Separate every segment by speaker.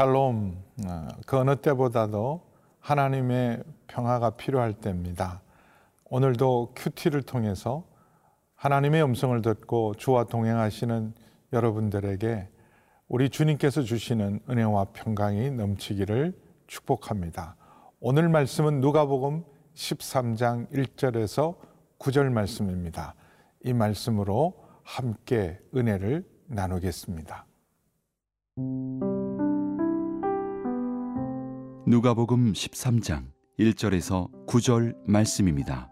Speaker 1: 샬롬, 어, 그 어느 때보다도 하나님의 평화가 필요할 때입니다. 오늘도 큐티를 통해서 하나님의 음성을 듣고 주와 동행하시는 여러분들에게 우리 주님께서 주시는 은혜와 평강이 넘치기를 축복합니다. 오늘 말씀은 누가복음 13장 1절에서 9절 말씀입니다. 이 말씀으로 함께 은혜를 나누겠습니다.
Speaker 2: 누가복음 13장 1절에서 9절 말씀입니다.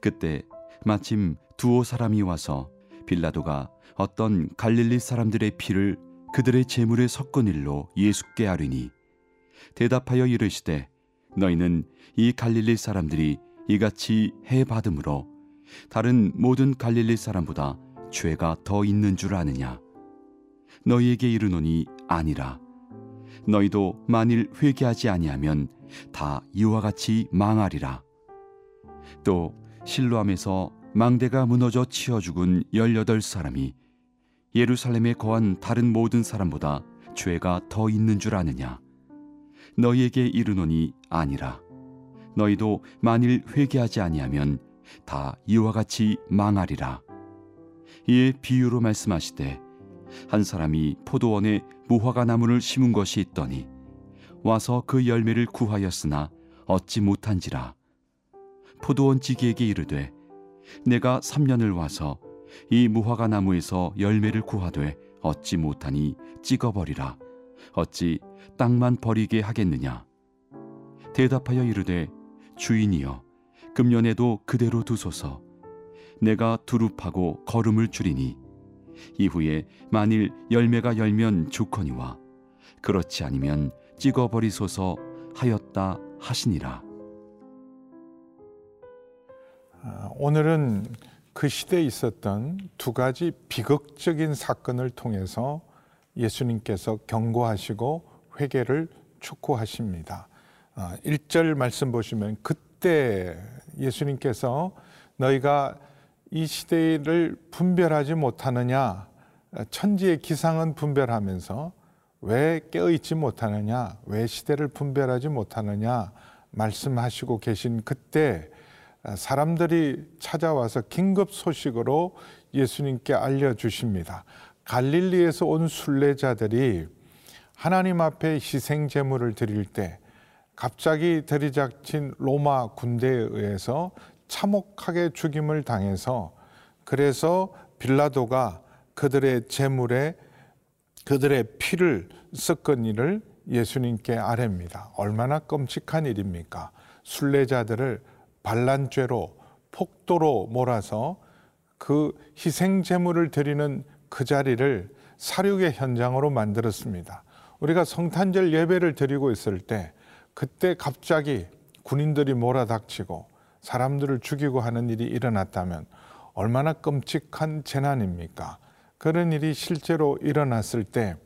Speaker 2: 그때 마침 두오 사람이 와서 빌라도가 어떤 갈릴리 사람들의 피를 그들의 제물에 섞은 일로 예수께 아뢰니 대답하여 이르시되 너희는 이 갈릴리 사람들이 이같이 해 받음으로 다른 모든 갈릴리 사람보다 죄가 더 있는 줄 아느냐 너희에게 이르노니 아니라. 너희도 만일 회개하지 아니하면 다 이와 같이 망하리라. 또 실로암에서 망대가 무너져 치어 죽은 열여덟 사람이 예루살렘에 거한 다른 모든 사람보다 죄가 더 있는 줄 아느냐. 너희에게 이르노니 아니라. 너희도 만일 회개하지 아니하면 다 이와 같이 망하리라. 이에 비유로 말씀하시되 한 사람이 포도원에 무화과 나무를 심은 것이 있더니 와서 그 열매를 구하였으나 얻지 못한지라. 포도원 지기에게 이르되 내가 3년을 와서 이 무화과 나무에서 열매를 구하되 얻지 못하니 찍어버리라. 어찌 땅만 버리게 하겠느냐? 대답하여 이르되 주인이여 금년에도 그대로 두소서. 내가 두릅하고 걸음을 줄이니 이후에 만일 열매가 열면 좋거니와 그렇지 않으면 찍어버리소서 하였다 하시니라.
Speaker 1: 아, 오늘은 그 시대에 있었던 두 가지 비극적인 사건을 통해서 예수님께서 경고하시고 회개를 촉구하십니다. 1절 아, 말씀 보시면 그때 예수님께서 너희가 이 시대를 분별하지 못하느냐 천지의 기상은 분별하면서 왜 깨어있지 못하느냐 왜 시대를 분별하지 못하느냐 말씀하시고 계신 그때 사람들이 찾아와서 긴급 소식으로 예수님께 알려주십니다. 갈릴리에서 온 순례자들이 하나님 앞에 희생 제물을 드릴 때 갑자기 들이닥친 로마 군대에 의해서 참혹하게 죽임을 당해서 그래서 빌라도가 그들의 재물에 그들의 피를 섞은 일을 예수님께 아뢰입니다. 얼마나 끔찍한 일입니까? 순례자들을 반란죄로 폭도로 몰아서 그 희생 제물을 드리는 그 자리를 사륙의 현장으로 만들었습니다. 우리가 성탄절 예배를 드리고 있을 때 그때 갑자기 군인들이 몰아닥치고 사람들을 죽이고 하는 일이 일어났다면 얼마나 끔찍한 재난입니까? 그런 일이 실제로 일어났을 때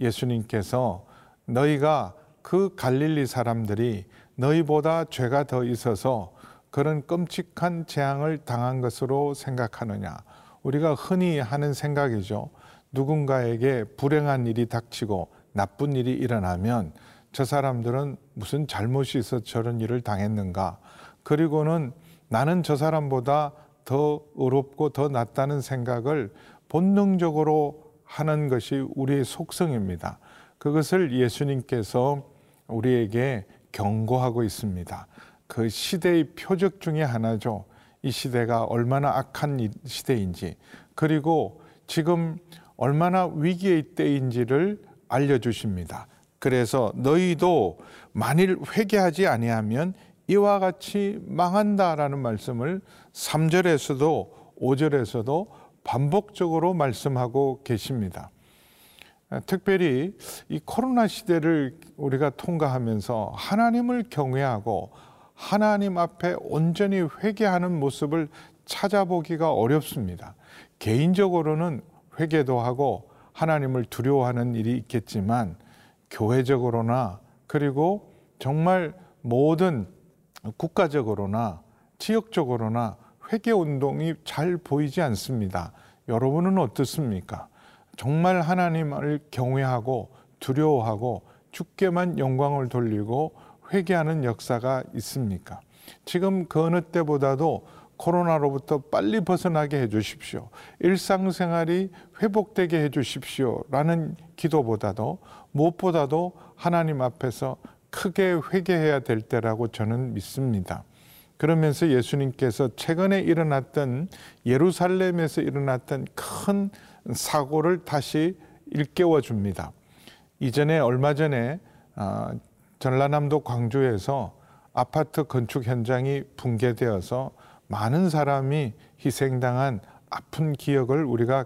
Speaker 1: 예수님께서 너희가 그 갈릴리 사람들이 너희보다 죄가 더 있어서 그런 끔찍한 재앙을 당한 것으로 생각하느냐. 우리가 흔히 하는 생각이죠. 누군가에게 불행한 일이 닥치고 나쁜 일이 일어나면 저 사람들은 무슨 잘못이 있어 저런 일을 당했는가. 그리고는 나는 저 사람보다 더 어렵고 더 낫다는 생각을 본능적으로 하는 것이 우리의 속성입니다. 그것을 예수님께서 우리에게 경고하고 있습니다. 그 시대의 표적 중에 하나죠. 이 시대가 얼마나 악한 시대인지, 그리고 지금 얼마나 위기의 때인지를 알려주십니다. 그래서 너희도 만일 회개하지 아니하면 이와 같이 망한다라는 말씀을 3절에서도 5절에서도 반복적으로 말씀하고 계십니다. 특별히 이 코로나 시대를 우리가 통과하면서 하나님을 경외하고 하나님 앞에 온전히 회개하는 모습을 찾아보기가 어렵습니다. 개인적으로는 회개도 하고 하나님을 두려워하는 일이 있겠지만 교회적으로나 그리고 정말 모든 국가적으로나 지역적으로나 회계 운동이 잘 보이지 않습니다. 여러분은 어떻습니까? 정말 하나님을 경외하고 두려워하고 주께만 영광을 돌리고 회개하는 역사가 있습니까? 지금 그 어느 때보다도 코로나로부터 빨리 벗어나게 해 주십시오. 일상생활이 회복되게 해 주십시오. 라는 기도보다도 무엇보다도 하나님 앞에서 크게 회개해야 될 때라고 저는 믿습니다. 그러면서 예수님께서 최근에 일어났던 예루살렘에서 일어났던 큰 사고를 다시 일깨워 줍니다. 이전에 얼마 전에 아, 전라남도 광주에서 아파트 건축 현장이 붕괴되어서 많은 사람이 희생당한 아픈 기억을 우리가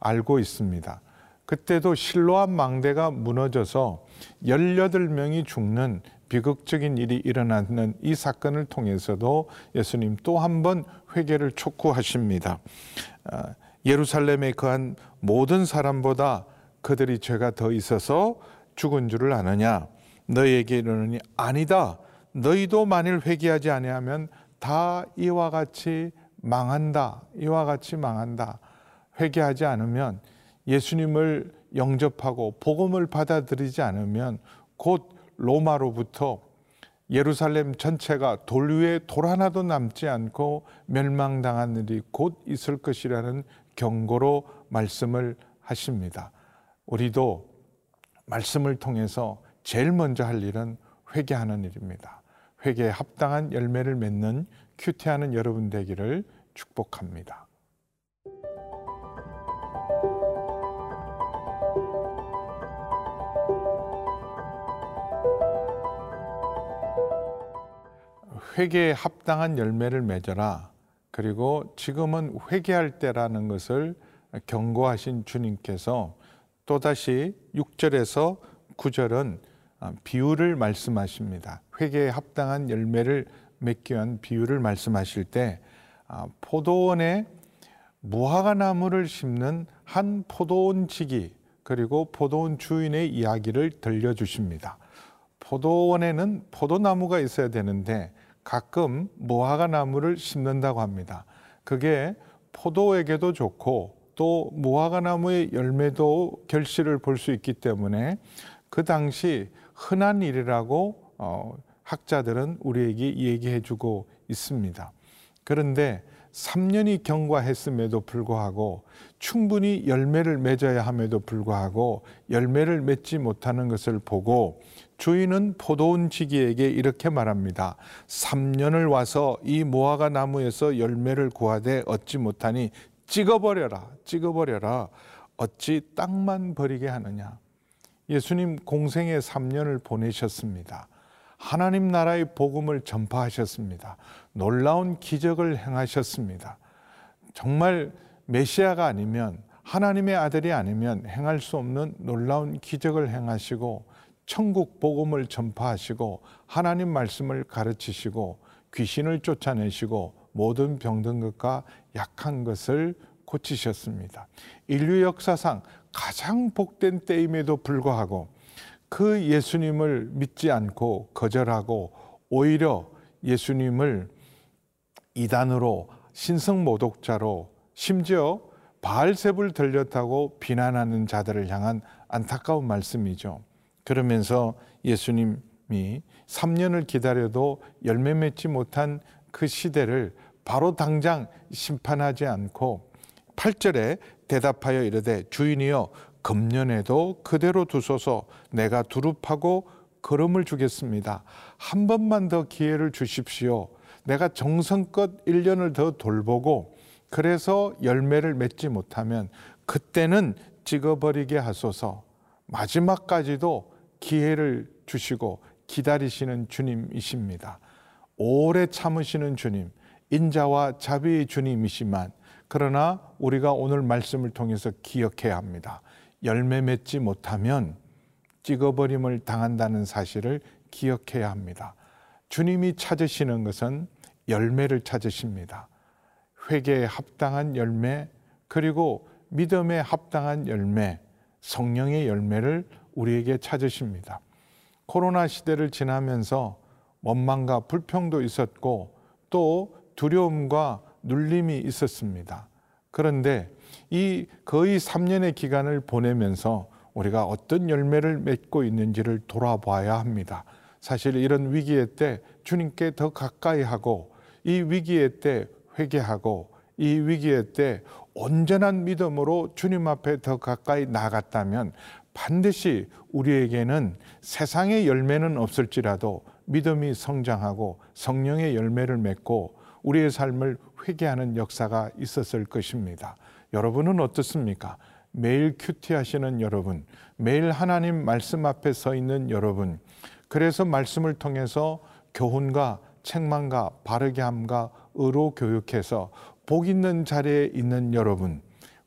Speaker 1: 알고 있습니다. 그때도 실로암 망대가 무너져서 18명이 죽는 비극적인 일이 일어나는 이 사건을 통해서도 예수님 또 한 번 회개를 촉구하십니다. 아, 예루살렘에 거한 모든 사람보다 그들이 죄가 더 있어서 죽은 줄을 아느냐? 너희에게 이르노니 아니다. 너희도 만일 회개하지 아니하면 다 이와 같이 망한다. 이와 같이 망한다. 회개하지 않으면 예수님을 영접하고 복음을 받아들이지 않으면 곧 로마로부터 예루살렘 전체가 돌 위에 돌 하나도 남지 않고 멸망당한 일이 곧 있을 것이라는 경고로 말씀을 하십니다. 우리도 말씀을 통해서 제일 먼저 할 일은 회개하는 일입니다. 회개에 합당한 열매를 맺는 큐티하는 여러분 되기를 축복합니다. 회개에 합당한 열매를 맺어라. 그리고 지금은 회개할 때라는 것을 경고하신 주님께서 또다시 6절에서 9절은 비유를 말씀하십니다. 회개에 합당한 열매를 맺기 위한 비유를 말씀하실 때 아, 포도원에 무화과 나무를 심는 한 포도원 지기 그리고 포도원 주인의 이야기를 들려주십니다. 포도원에는 포도나무가 있어야 되는데 가끔 무화과 나무를 심는다고 합니다. 그게 포도에게도 좋고 또 무화과 나무의 열매도 결실을 볼 수 있기 때문에 그 당시 흔한 일이라고 어, 학자들은 우리에게 얘기해 주고 있습니다. 그런데 3년이 경과했음에도 불구하고 충분히 열매를 맺어야 함에도 불구하고 열매를 맺지 못하는 것을 보고 주인은 포도원 지기에게 이렇게 말합니다. 3년을 와서 이 무화과 나무에서 열매를 구하되 얻지 못하니 찍어버려라, 찍어버려라. 어찌 땅만 버리게 하느냐. 예수님 공생에 3년을 보내셨습니다. 하나님 나라의 복음을 전파하셨습니다. 놀라운 기적을 행하셨습니다. 정말 메시아가 아니면 하나님의 아들이 아니면 행할 수 없는 놀라운 기적을 행하시고 천국 복음을 전파하시고 하나님 말씀을 가르치시고 귀신을 쫓아내시고 모든 병든 것과 약한 것을 고치셨습니다. 인류 역사상 가장 복된 때임에도 불구하고 그 예수님을 믿지 않고 거절하고 오히려 예수님을 이단으로 신성 모독자로 심지어 바알셉을 들렸다고 비난하는 자들을 향한 안타까운 말씀이죠. 그러면서 예수님이 3년을 기다려도 열매 맺지 못한 그 시대를 바로 당장 심판하지 않고 8절에 대답하여 이르되 주인이여 금년에도 그대로 두소서 내가 두릅하고 걸음을 주겠습니다. 한 번만 더 기회를 주십시오. 내가 정성껏 1년을 더 돌보고 그래서 열매를 맺지 못하면 그때는 찍어버리게 하소서. 마지막까지도 기회를 주시고 기다리시는 주님이십니다. 오래 참으시는 주님, 인자와 자비의 주님이시만 그러나 우리가 오늘 말씀을 통해서 기억해야 합니다. 열매 맺지 못하면 찍어버림을 당한다는 사실을 기억해야 합니다. 주님이 찾으시는 것은 열매를 찾으십니다. 회개에 합당한 열매, 그리고 믿음에 합당한 열매, 성령의 열매를 우리에게 찾으십니다. 코로나 시대를 지나면서 원망과 불평도 있었고 또 두려움과 눌림이 있었습니다. 그런데 이 거의 3년의 기간을 보내면서 우리가 어떤 열매를 맺고 있는지를 돌아봐야 합니다. 사실 이런 위기의 때 주님께 더 가까이 하고 이 위기의 때 회개하고 이 위기의 때 온전한 믿음으로 주님 앞에 더 가까이 나갔다면 반드시 우리에게는 세상의 열매는 없을지라도 믿음이 성장하고 성령의 열매를 맺고 우리의 삶을 회개하는 역사가 있었을 것입니다. 여러분은 어떻습니까? 매일 큐티 하시는 여러분, 매일 하나님 말씀 앞에 서 있는 여러분, 그래서 말씀을 통해서 교훈과 책망과 바르게 함과 의로 교육해서 복 있는 자리에 있는 여러분,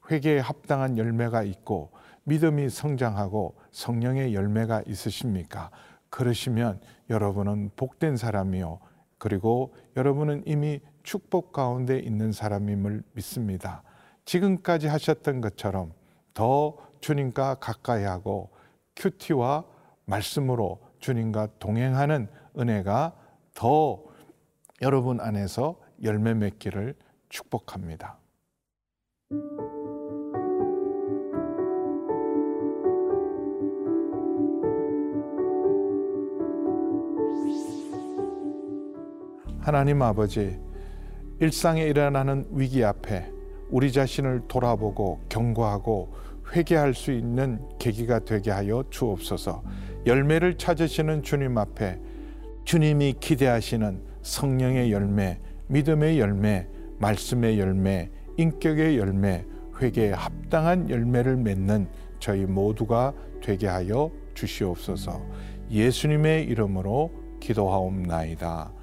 Speaker 1: 회개에 합당한 열매가 있고 믿음이 성장하고 성령의 열매가 있으십니까? 그러시면 여러분은 복된 사람이요. 그리고 여러분은 이미 축복 가운데 있는 사람임을 믿습니다. 지금까지 하셨던 것처럼 더 주님과 가까이 하고 큐티와 말씀으로 주님과 동행하는 은혜가 더 여러분 안에서 열매 맺기를 축복합니다. 하나님 아버지, 일상에 일어나는 위기 앞에 우리 자신을 돌아보고 경고하고 회개할 수 있는 계기가 되게 하여 주옵소서. 열매를 찾으시는 주님 앞에 주님이 기대하시는 성령의 열매, 믿음의 열매, 말씀의 열매, 인격의 열매, 회개에 합당한 열매를 맺는 저희 모두가 되게 하여 주시옵소서. 예수님의 이름으로 기도하옵나이다.